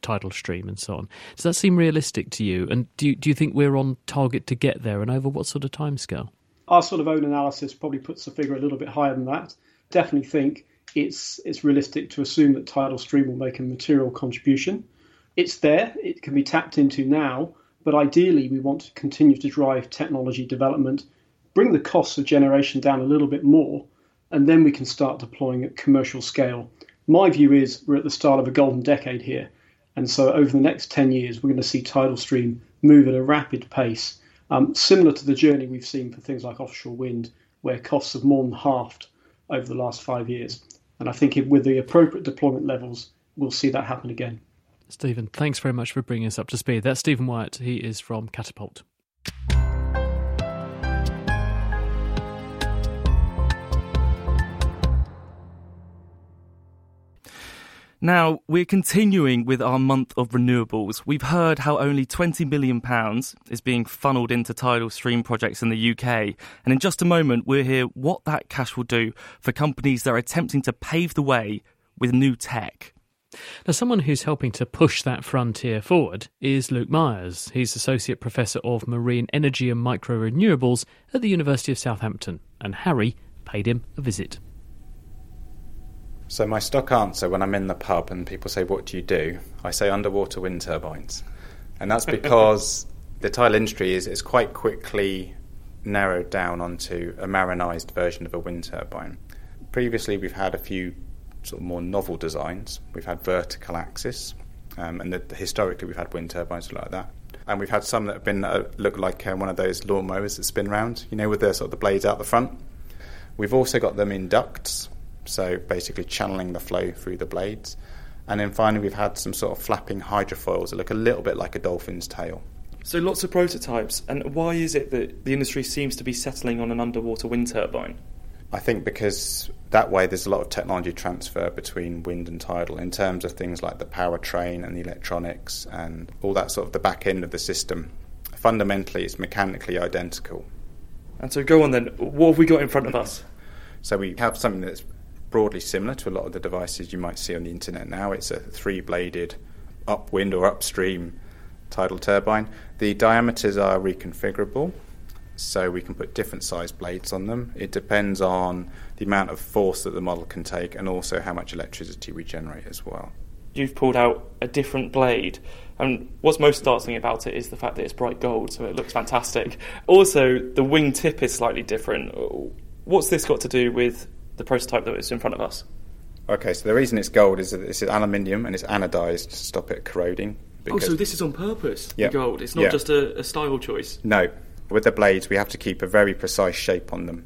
tidal stream and so on. Does that seem realistic to you? And do you, do you think we're on target to get there and over what sort of timescale? Our sort of own analysis probably puts the figure a little bit higher than that. Definitely think it's it's realistic to assume that tidal stream will make a material contribution. It's there, it can be tapped into now, but ideally we want to continue to drive technology development, bring the costs of generation down a little bit more, and then we can start deploying at commercial scale. My view is we're at the start of a golden decade here and so over the next 10 years, we're going to see tidal stream move at a rapid pace, um, similar to the journey we've seen for things like offshore wind, where costs have more than halved over the last five years. And I think with the appropriate deployment levels, we'll see that happen again. Stephen, thanks very much for bringing us up to speed. That's Stephen Wyatt. He is from Catapult. Now, we're continuing with our month of renewables. We've heard how only £20 million is being funneled into tidal stream projects in the UK. And in just a moment, we'll hear what that cash will do for companies that are attempting to pave the way with new tech. Now, someone who's helping to push that frontier forward is Luke Myers. He's Associate Professor of Marine Energy and Micro Renewables at the University of Southampton. And Harry paid him a visit. So, my stock answer when I'm in the pub and people say, What do you do? I say underwater wind turbines. And that's [laughs] because the tile industry is, is quite quickly narrowed down onto a marinized version of a wind turbine. Previously, we've had a few sort of more novel designs. We've had vertical axis, um, and the, historically, we've had wind turbines like that. And we've had some that have been uh, look like uh, one of those lawnmowers that spin round, you know, with the sort of the blades out the front. We've also got them in ducts, so basically channeling the flow through the blades. And then finally, we've had some sort of flapping hydrofoils that look a little bit like a dolphin's tail. So lots of prototypes. And why is it that the industry seems to be settling on an underwater wind turbine? I think because that way there's a lot of technology transfer between wind and tidal in terms of things like the powertrain and the electronics and all that sort of the back end of the system. Fundamentally, it's mechanically identical. And so go on then, what have we got in front of us? So we have something that's broadly similar to a lot of the devices you might see on the internet now. It's a three bladed upwind or upstream tidal turbine. The diameters are reconfigurable, so we can put different size blades on them. It depends on the amount of force that the model can take and also how much electricity we generate as well. You've pulled out a different blade. And what's most startling about it is the fact that it's bright gold, so it looks fantastic. Also, the wing tip is slightly different. What's this got to do with the prototype that is in front of us? Okay, so the reason it's gold is that it's aluminium and it's anodized to stop it corroding. Oh, so this is on purpose, Yep. the gold. It's not Yep. just a, a style choice. No, with the blades, we have to keep a very precise shape on them.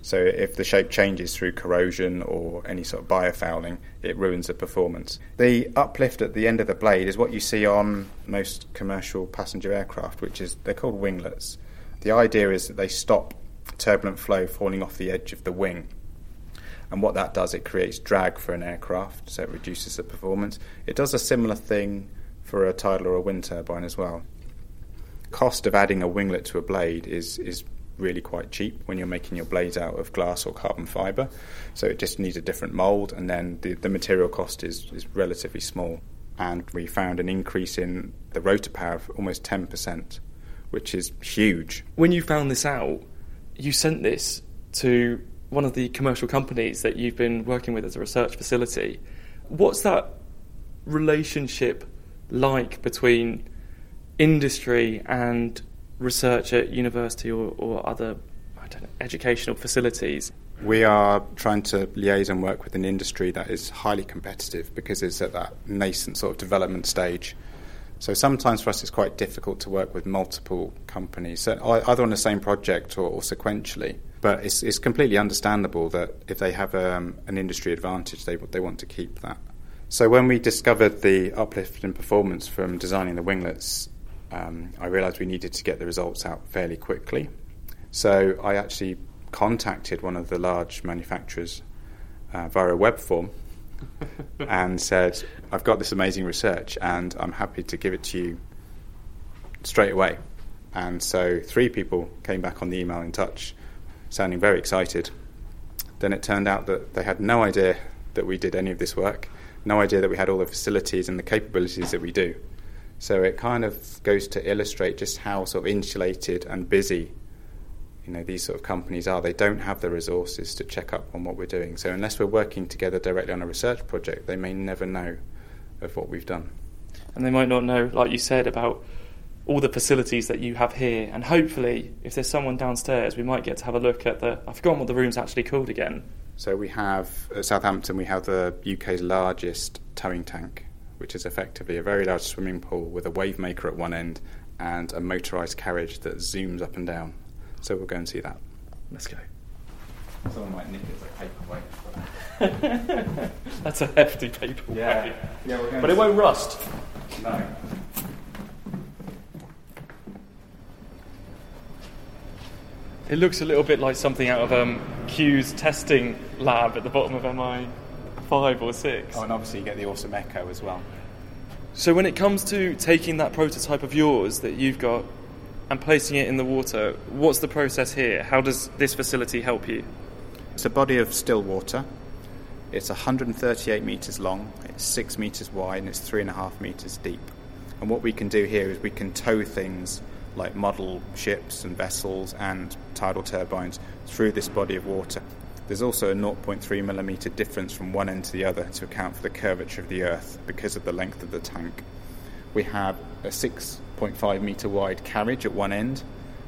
So if the shape changes through corrosion or any sort of biofouling, it ruins the performance. The uplift at the end of the blade is what you see on most commercial passenger aircraft, which is they're called winglets. The idea is that they stop turbulent flow falling off the edge of the wing. And what that does, it creates drag for an aircraft, so it reduces the performance. It does a similar thing for a tidal or a wind turbine as well. Cost of adding a winglet to a blade is is really quite cheap when you're making your blades out of glass or carbon fibre. So it just needs a different mould, and then the, the material cost is, is relatively small. And we found an increase in the rotor power of almost 10%, which is huge. When you found this out, you sent this to one of the commercial companies that you've been working with as a research facility. What's that relationship like between industry and research at university or, or other know, educational facilities? We are trying to liaise and work with an industry that is highly competitive because it's at that nascent sort of development stage. So sometimes for us it's quite difficult to work with multiple companies, either on the same project or, or sequentially. But it's, it's completely understandable that if they have um, an industry advantage, they, they want to keep that. So when we discovered the uplift in performance from designing the winglets, um, I realised we needed to get the results out fairly quickly. So I actually contacted one of the large manufacturers uh, via a web form [laughs] and said, I've got this amazing research and I'm happy to give it to you straight away. And so three people came back on the email in touch, sounding very excited. Then it turned out that they had no idea that we did any of this work, no idea that we had all the facilities and the capabilities that we do. So it kind of goes to illustrate just how sort of insulated and busy you know these sort of companies are. They don't have the resources to check up on what we're doing. So unless we're working together directly on a research project, they may never know of what we've done. And they might not know, like you said, about all the facilities that you have here. And hopefully, if there's someone downstairs, we might get to have a look at the. I've forgotten what the room's actually called again. So we have at Southampton, we have the UK's largest towing tank, which is effectively a very large swimming pool with a wave maker at one end and a motorised carriage that zooms up and down. So we'll go and see that. Let's go. Someone might nick it as a paperweight. [laughs] That's a hefty paperweight. Yeah. Yeah, we're going but to it won't rust. No. It looks a little bit like something out of um, Q's testing lab at the bottom of MI5 five or six. Oh, and obviously you get the awesome echo as well. So when it comes to taking that prototype of yours that you've got and placing it in the water, what's the process here? How does this facility help you? It's a body of still water. It's 138 metres long, it's 6 metres wide, and it's 3.5 metres deep. And what we can do here is we can tow things like model ships and vessels and tidal turbines through this body of water. There's also a 0.3 millimetre difference from one end to the other to account for the curvature of the Earth because of the length of the tank. We have a 6.5 metre wide carriage at one end,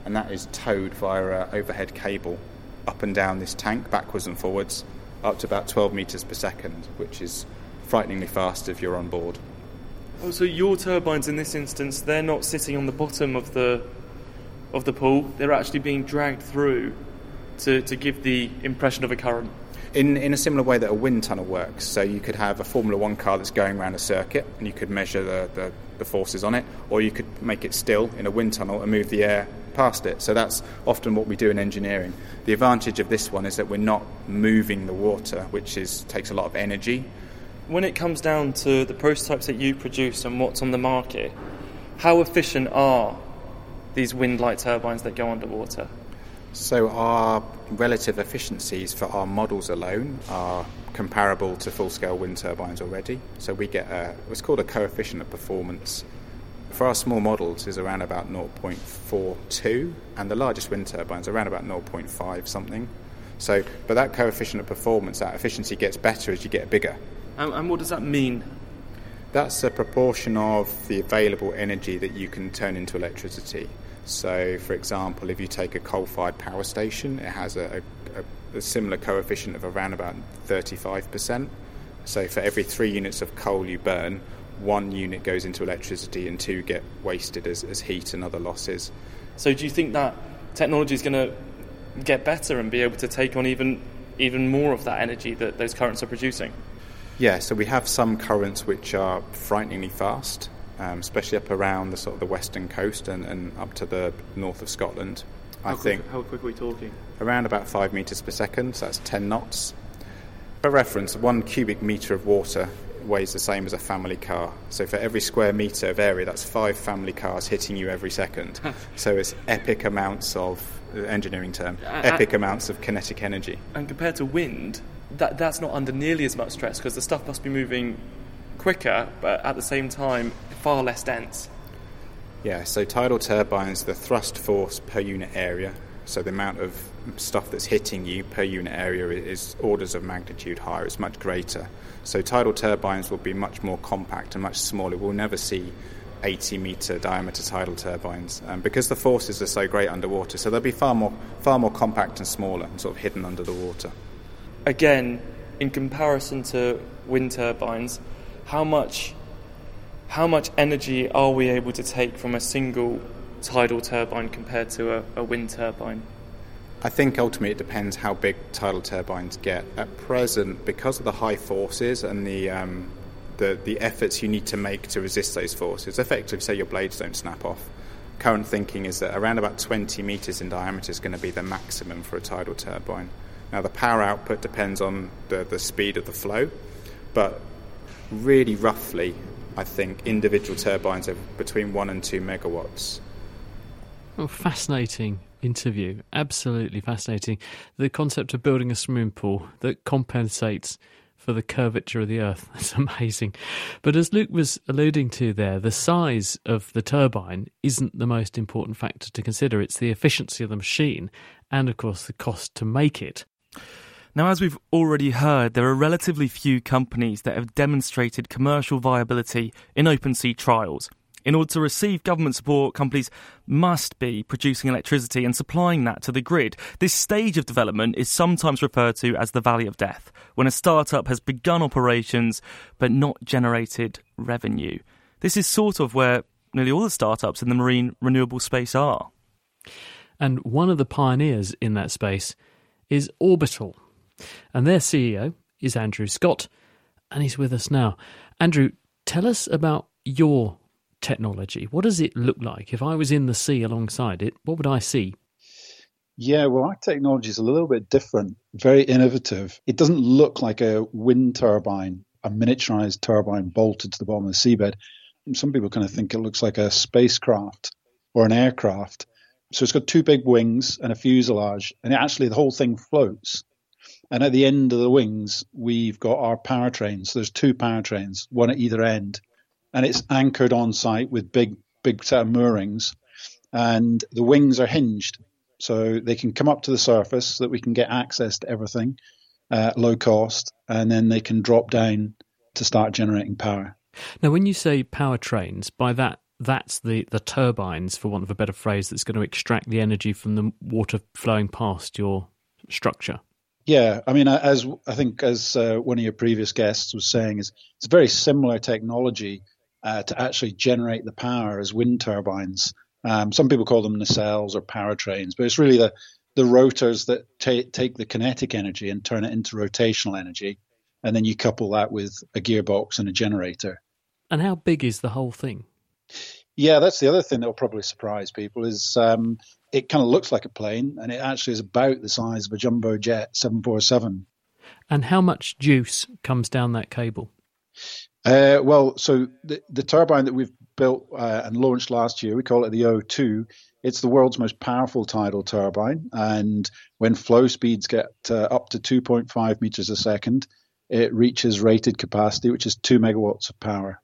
and that is towed via an overhead cable up and down this tank, backwards and forwards, up to about 12 metres per second, which is frighteningly fast if you're on board. Oh, so your turbines in this instance, they're not sitting on the bottom of the of the pool; they're actually being dragged through to, to give the impression of a current. In, in a similar way that a wind tunnel works. So you could have a Formula One car that's going around a circuit and you could measure the, the, the forces on it, or you could make it still in a wind tunnel and move the air past it. So that's often what we do in engineering. The advantage of this one is that we're not moving the water, which is, takes a lot of energy. When it comes down to the prototypes that you produce and what's on the market, how efficient are these wind light turbines that go underwater? So our relative efficiencies for our models alone are comparable to full-scale wind turbines already. So we get a, what's called a coefficient of performance. For our small models is around about 0.42, and the largest wind turbines around about 0.5 something. So, but that coefficient of performance, that efficiency gets better as you get bigger. And, and what does that mean? That's a proportion of the available energy that you can turn into electricity. So, for example, if you take a coal fired power station, it has a, a, a, similar coefficient of around about 35%. So, for every three units of coal you burn, one unit goes into electricity and two get wasted as, as heat and other losses. So, do you think that technology is going to get better and be able to take on even, even more of that energy that those currents are producing? Yeah, so we have some currents which are frighteningly fast, um, especially up around the sort of the western coast and, and up to the north of Scotland. How I quick, think How quick are we talking? around about five meters per second, so that's 10 knots. For reference, one cubic meter of water weighs the same as a family car. So for every square meter of area, that's five family cars hitting you every second. [laughs] so it's epic amounts of uh, engineering term, Uh, epic uh, amounts of kinetic energy. And compared to wind, that, that's not under nearly as much stress because the stuff must be moving quicker, but at the same time, far less dense. Yeah, so tidal turbines, the thrust force per unit area, so the amount of stuff that's hitting you per unit area is orders of magnitude higher, it's much greater. So tidal turbines will be much more compact and much smaller. We'll never see 80 meter diameter tidal turbines um, because the forces are so great underwater. So they'll be far more, far more compact and smaller and sort of hidden under the water. Again, in comparison to wind turbines, how much how much energy are we able to take from a single tidal turbine compared to a, a wind turbine? I think ultimately it depends how big tidal turbines get. At present, because of the high forces and the um, the, the efforts you need to make to resist those forces, effectively, say your blades don't snap off. Current thinking is that around about 20 metres in diameter is going to be the maximum for a tidal turbine. Now, the power output depends on the, the speed of the flow, but really roughly, I think individual turbines are between one and two megawatts. Oh, fascinating interview. Absolutely fascinating. The concept of building a swimming pool that compensates for the curvature of the earth. [laughs] That's amazing. But as Luke was alluding to there, the size of the turbine isn't the most important factor to consider. It's the efficiency of the machine and, of course, the cost to make it. Now, as we've already heard, there are relatively few companies that have demonstrated commercial viability in open sea trials. In order to receive government support, companies must be producing electricity and supplying that to the grid. This stage of development is sometimes referred to as the Valley of Death, when a startup has begun operations but not generated revenue. This is sort of where nearly all the startups in the marine renewable space are. And one of the pioneers in that space is Orbital. And their CEO is Andrew Scott, and he's with us now. Andrew, tell us about your technology. What does it look like? If I was in the sea alongside it, what would I see? Yeah, well, our technology is a little bit different, very innovative. It doesn't look like a wind turbine, a miniaturized turbine bolted to the bottom of the seabed. Some people kind of think it looks like a spacecraft or an aircraft. So it's got two big wings and a fuselage, and actually the whole thing floats. And at the end of the wings, we've got our powertrains. So there's two powertrains, one at either end, and it's anchored on site with big, big set of moorings. And the wings are hinged, so they can come up to the surface so that we can get access to everything at low cost, and then they can drop down to start generating power. Now, when you say powertrains, by that that's the, the turbines, for want of a better phrase, that's going to extract the energy from the water flowing past your structure. Yeah, I mean, as I think as uh, one of your previous guests was saying, is it's a very similar technology uh, to actually generate the power as wind turbines. Um, some people call them nacelles or power trains, but it's really the the rotors that ta- take the kinetic energy and turn it into rotational energy, and then you couple that with a gearbox and a generator. And how big is the whole thing? Yeah, that's the other thing that will probably surprise people is um, it kind of looks like a plane, and it actually is about the size of a jumbo jet 747. And how much juice comes down that cable? Uh, well, so the, the turbine that we've built uh, and launched last year, we call it the O2. It's the world's most powerful tidal turbine, and when flow speeds get uh, up to 2.5 meters a second, it reaches rated capacity, which is two megawatts of power.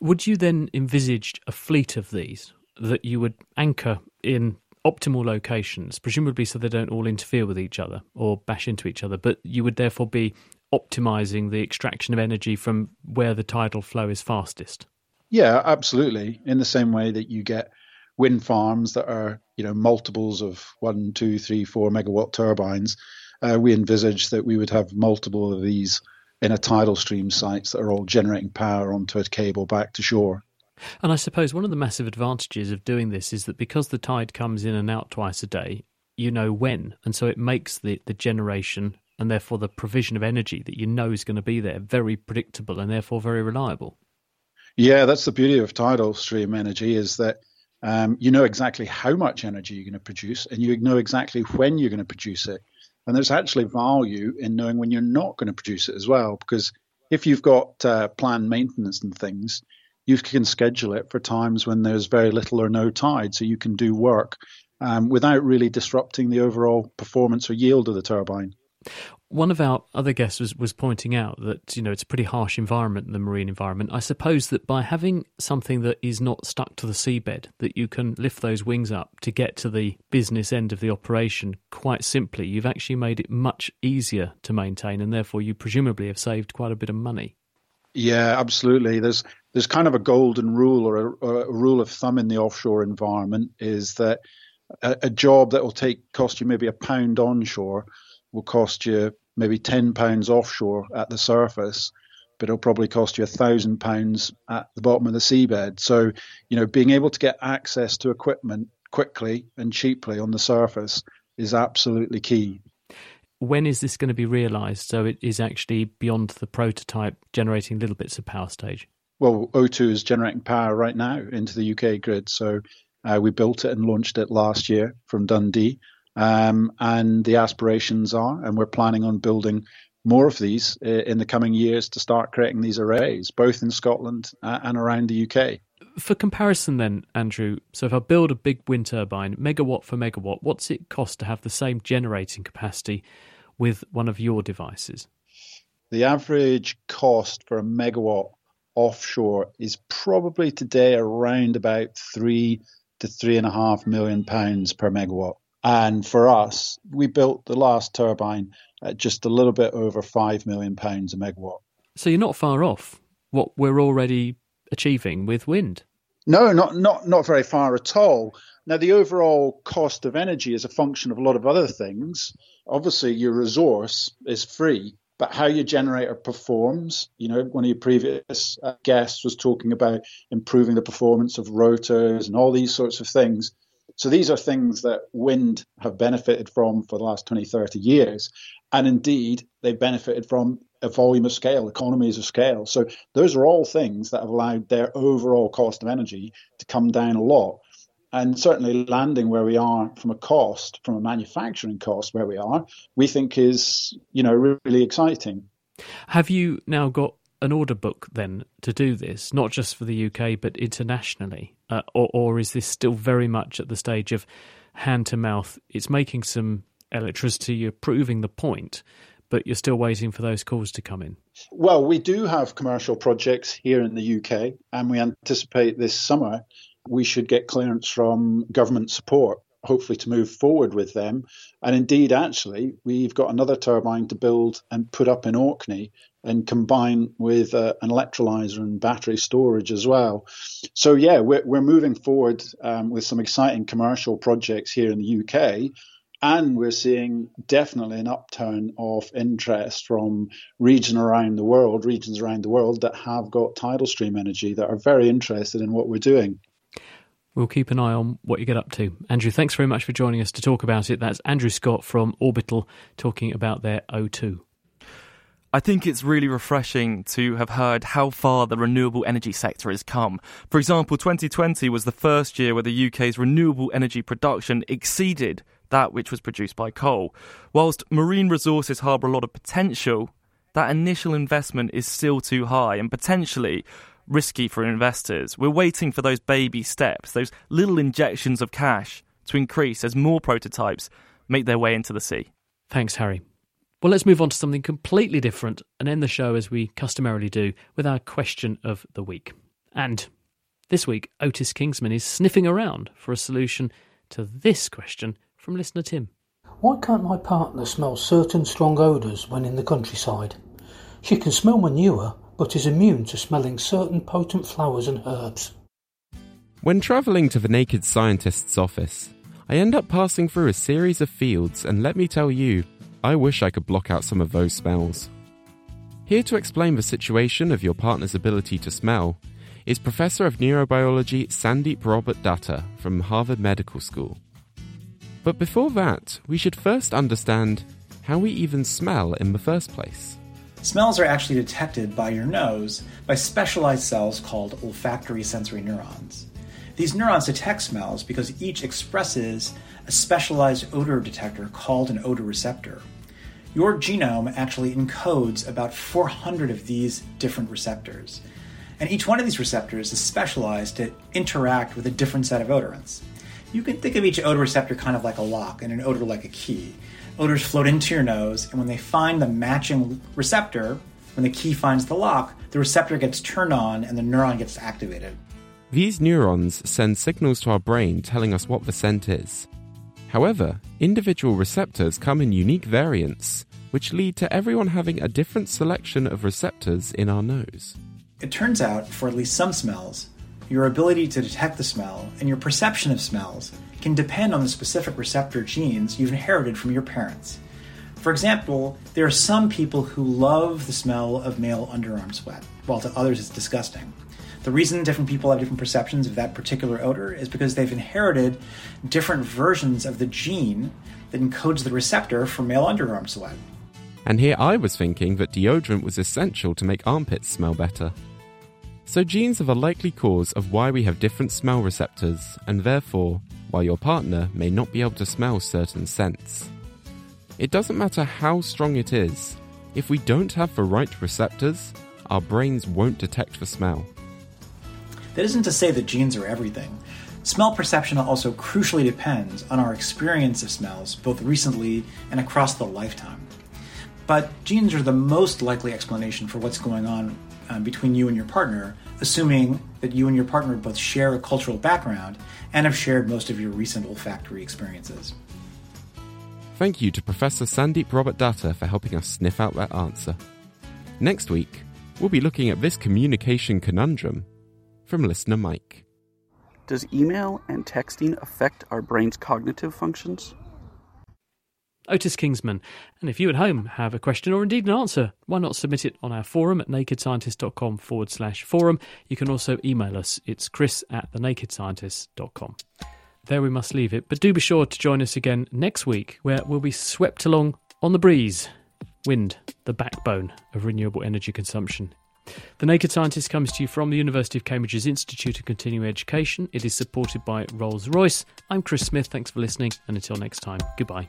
Would you then envisage a fleet of these that you would anchor in optimal locations, presumably so they don't all interfere with each other or bash into each other, but you would therefore be optimizing the extraction of energy from where the tidal flow is fastest? Yeah, absolutely. In the same way that you get wind farms that are, you know, multiples of one, two, three, four megawatt turbines, uh, we envisage that we would have multiple of these in a tidal stream sites that are all generating power onto a cable back to shore. And I suppose one of the massive advantages of doing this is that because the tide comes in and out twice a day, you know when. And so it makes the, the generation and therefore the provision of energy that you know is going to be there very predictable and therefore very reliable. Yeah, that's the beauty of tidal stream energy is that um, you know exactly how much energy you're going to produce and you know exactly when you're going to produce it. And there's actually value in knowing when you're not going to produce it as well, because if you've got uh, planned maintenance and things, you can schedule it for times when there's very little or no tide, so you can do work um, without really disrupting the overall performance or yield of the turbine. One of our other guests was, was pointing out that you know it's a pretty harsh environment, the marine environment. I suppose that by having something that is not stuck to the seabed, that you can lift those wings up to get to the business end of the operation quite simply, you've actually made it much easier to maintain, and therefore you presumably have saved quite a bit of money. Yeah, absolutely. There's there's kind of a golden rule or a, a rule of thumb in the offshore environment is that a, a job that will take cost you maybe a pound onshore will cost you maybe ten pounds offshore at the surface, but it'll probably cost you a thousand pounds at the bottom of the seabed. So, you know, being able to get access to equipment quickly and cheaply on the surface is absolutely key. When is this going to be realised? So it is actually beyond the prototype, generating little bits of power stage. Well, O2 is generating power right now into the UK grid. So uh, we built it and launched it last year from Dundee. Um, and the aspirations are, and we're planning on building more of these uh, in the coming years to start creating these arrays, both in Scotland uh, and around the UK. For comparison, then, Andrew, so if I build a big wind turbine, megawatt for megawatt, what's it cost to have the same generating capacity with one of your devices? The average cost for a megawatt offshore is probably today around about three to three and a half million pounds per megawatt. And for us, we built the last turbine at just a little bit over five million pounds a megawatt. So you're not far off what we're already achieving with wind. No, not not not very far at all. Now the overall cost of energy is a function of a lot of other things. Obviously, your resource is free, but how your generator performs, you know, one of your previous uh, guests was talking about improving the performance of rotors and all these sorts of things. So these are things that wind have benefited from for the last 20, 30 years. And indeed, they've benefited from a volume of scale, economies of scale. So those are all things that have allowed their overall cost of energy to come down a lot. And certainly landing where we are from a cost, from a manufacturing cost where we are, we think is, you know, really exciting. Have you now got an order book then to do this, not just for the UK but internationally, uh, or, or is this still very much at the stage of hand to mouth? It's making some electricity, you're proving the point, but you're still waiting for those calls to come in. Well, we do have commercial projects here in the UK, and we anticipate this summer we should get clearance from government support hopefully to move forward with them. And indeed, actually, we've got another turbine to build and put up in Orkney and combine with uh, an electrolyzer and battery storage as well. So, yeah, we're, we're moving forward um, with some exciting commercial projects here in the UK. And we're seeing definitely an upturn of interest from regions around the world, regions around the world that have got tidal stream energy that are very interested in what we're doing. We'll keep an eye on what you get up to. Andrew, thanks very much for joining us to talk about it. That's Andrew Scott from Orbital talking about their O2. I think it's really refreshing to have heard how far the renewable energy sector has come. For example, 2020 was the first year where the UK's renewable energy production exceeded that which was produced by coal. Whilst marine resources harbour a lot of potential, that initial investment is still too high and potentially risky for investors. We're waiting for those baby steps, those little injections of cash to increase as more prototypes make their way into the sea. Thanks, Harry. Well, let's move on to something completely different and end the show as we customarily do with our question of the week. And this week, Otis Kingsman is sniffing around for a solution to this question from listener Tim. Why can't my partner smell certain strong odours when in the countryside? She can smell manure, but is immune to smelling certain potent flowers and herbs. When travelling to the Naked Scientist's office, I end up passing through a series of fields, and let me tell you, I wish I could block out some of those smells. Here to explain the situation of your partner's ability to smell is Professor of Neurobiology Sandeep Robert Datta from Harvard Medical School. But before that, we should first understand how we even smell in the first place. Smells are actually detected by your nose by specialized cells called olfactory sensory neurons. These neurons detect smells because each expresses a specialized odor detector called an odoreceptor. Your genome actually encodes about 400 of these different receptors. And each one of these receptors is specialized to interact with a different set of odorants. You can think of each odor receptor kind of like a lock and an odor like a key odors float into your nose, and when they find the matching receptor, when the key finds the lock, the receptor gets turned on and the neuron gets activated. These neurons send signals to our brain telling us what the scent is. However, individual receptors come in unique variants, which lead to everyone having a different selection of receptors in our nose. It turns out, for at least some smells, your ability to detect the smell and your perception of smells can depend on the specific receptor genes you've inherited from your parents. For example, there are some people who love the smell of male underarm sweat, while to others it's disgusting. The reason different people have different perceptions of that particular odor is because they've inherited different versions of the gene that encodes the receptor for male underarm sweat. And here I was thinking that deodorant was essential to make armpits smell better. So, genes are the likely cause of why we have different smell receptors, and therefore, why your partner may not be able to smell certain scents. It doesn't matter how strong it is, if we don't have the right receptors, our brains won't detect the smell. That isn't to say that genes are everything. Smell perception also crucially depends on our experience of smells, both recently and across the lifetime. But genes are the most likely explanation for what's going on um, between you and your partner, assuming that you and your partner both share a cultural background and have shared most of your recent olfactory experiences. Thank you to Professor Sandeep Robert Datta for helping us sniff out that answer. Next week, we'll be looking at this communication conundrum from listener Mike. Does email and texting affect our brain's cognitive functions? Otis Kingsman. And if you at home have a question or indeed an answer, why not submit it on our forum at nakedscientist.com forward slash forum. You can also email us. It's chris at thenakedscientist.com. There we must leave it, but do be sure to join us again next week where we'll be swept along on the breeze. Wind, the backbone of renewable energy consumption The Naked Scientist comes to you from the University of Cambridge's Institute of Continuing Education. It is supported by Rolls Royce. I'm Chris Smith. Thanks for listening, and until next time, goodbye.